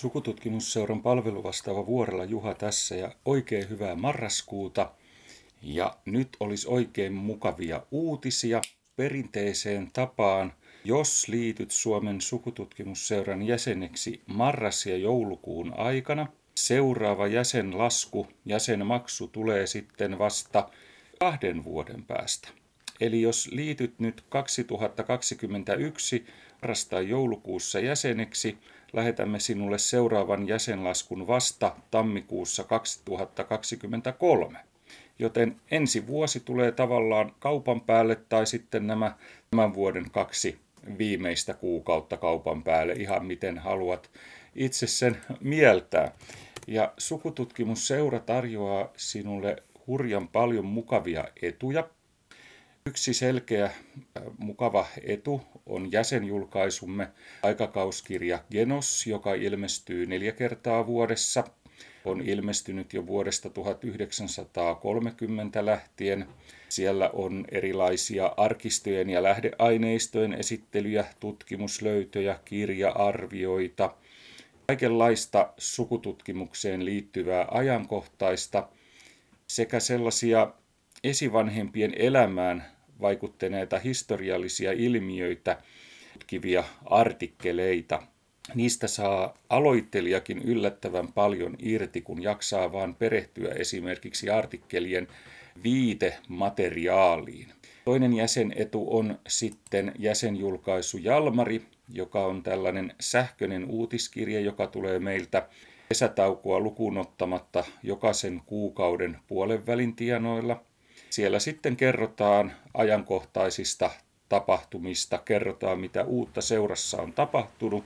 Sukututkimusseuran palveluvastaava Vuorella Juha tässä ja oikein hyvää marraskuuta. Ja nyt olisi oikein mukavia uutisia perinteiseen tapaan. Jos liityt Suomen sukututkimusseuran jäseneksi marras- ja joulukuun aikana, seuraava jäsenlasku, jäsenmaksu tulee sitten vasta kahden vuoden päästä. Eli jos liityt nyt 2021 marras- tai joulukuussa jäseneksi, lähetämme sinulle seuraavan jäsenlaskun vasta tammikuussa 2023. Joten ensi vuosi tulee tavallaan kaupan päälle tai sitten nämä tämän vuoden kaksi viimeistä kuukautta kaupan päälle, ihan miten haluat itse sen mieltää. Ja sukututkimusseura tarjoaa sinulle hurjan paljon mukavia etuja. Yksi selkeä äh, mukava etu on jäsenjulkaisumme aikakauskirja Genos, joka ilmestyy neljä kertaa vuodessa. On ilmestynyt jo vuodesta 1930 lähtien. Siellä on erilaisia arkistojen ja lähdeaineistojen esittelyjä, tutkimuslöytöjä, kirja-arvioita, kaikenlaista sukututkimukseen liittyvää ajankohtaista sekä sellaisia esivanhempien elämään vaikuttaneita historiallisia ilmiöitä tutkivia artikkeleita. Niistä saa aloittelijakin yllättävän paljon irti, kun jaksaa vaan perehtyä esimerkiksi artikkelien viitemateriaaliin. Toinen jäsenetu on sitten jäsenjulkaisu Jalmari, joka on tällainen sähköinen uutiskirja, joka tulee meiltä kesätaukoa lukuun ottamatta jokaisen kuukauden puolen välin tienoilla. Siellä sitten kerrotaan ajankohtaisista tapahtumista, kerrotaan mitä uutta seurassa on tapahtunut,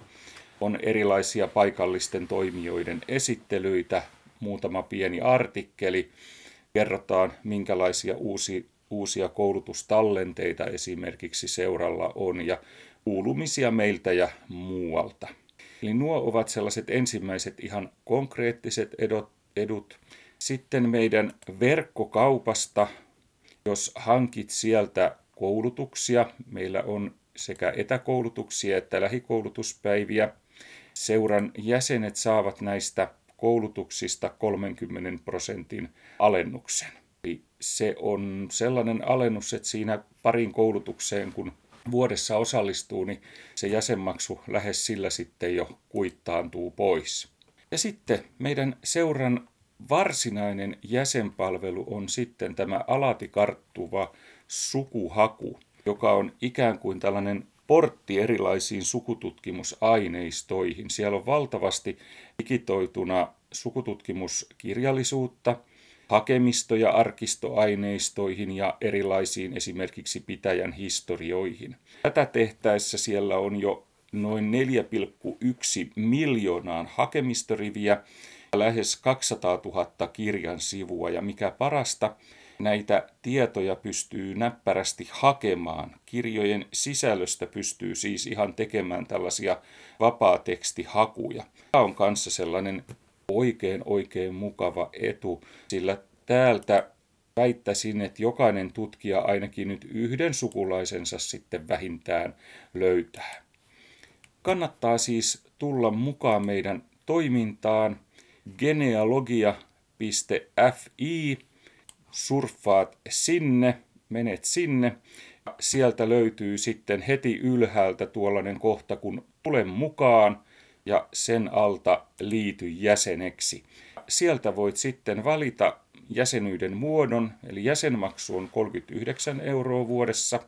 on erilaisia paikallisten toimijoiden esittelyitä, muutama pieni artikkeli, kerrotaan minkälaisia uusi, uusia koulutustallenteita esimerkiksi seuralla on ja kuulumisia meiltä ja muualta. Eli nuo ovat sellaiset ensimmäiset ihan konkreettiset edut. edut. Sitten meidän verkkokaupasta, jos hankit sieltä koulutuksia, meillä on sekä etäkoulutuksia että lähikoulutuspäiviä. Seuran jäsenet saavat näistä koulutuksista 30 prosentin alennuksen. Eli se on sellainen alennus, että siinä parin koulutukseen, kun vuodessa osallistuu, niin se jäsenmaksu lähes sillä sitten jo kuittaantuu pois. Ja sitten meidän seuran varsinainen jäsenpalvelu on sitten tämä alati karttuva sukuhaku, joka on ikään kuin tällainen portti erilaisiin sukututkimusaineistoihin. Siellä on valtavasti digitoituna sukututkimuskirjallisuutta, hakemistoja arkistoaineistoihin ja erilaisiin esimerkiksi pitäjän historioihin. Tätä tehtäessä siellä on jo noin 4,1 miljoonaan hakemistoriviä, lähes 200 000 kirjan sivua ja mikä parasta, näitä tietoja pystyy näppärästi hakemaan. Kirjojen sisällöstä pystyy siis ihan tekemään tällaisia vapaatekstihakuja. Tämä on kanssa sellainen oikein oikein mukava etu, sillä täältä väittäisin, että jokainen tutkija ainakin nyt yhden sukulaisensa sitten vähintään löytää. Kannattaa siis tulla mukaan meidän toimintaan genealogia.fi surffaat sinne, menet sinne. Sieltä löytyy sitten heti ylhäältä tuollainen kohta, kun tulen mukaan ja sen alta liity jäseneksi. Sieltä voit sitten valita jäsenyyden muodon, eli jäsenmaksu on 39 euroa vuodessa.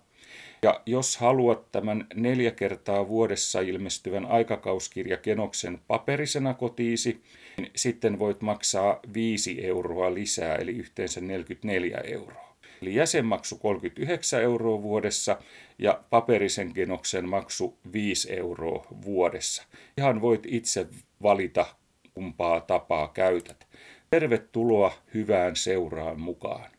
Ja jos haluat tämän neljä kertaa vuodessa ilmestyvän aikakauskirja Kenoksen paperisena kotiisi, niin sitten voit maksaa 5 euroa lisää, eli yhteensä 44 euroa. Eli jäsenmaksu 39 euroa vuodessa ja paperisen genoksen maksu 5 euroa vuodessa. Ihan voit itse valita, kumpaa tapaa käytät. Tervetuloa hyvään seuraan mukaan.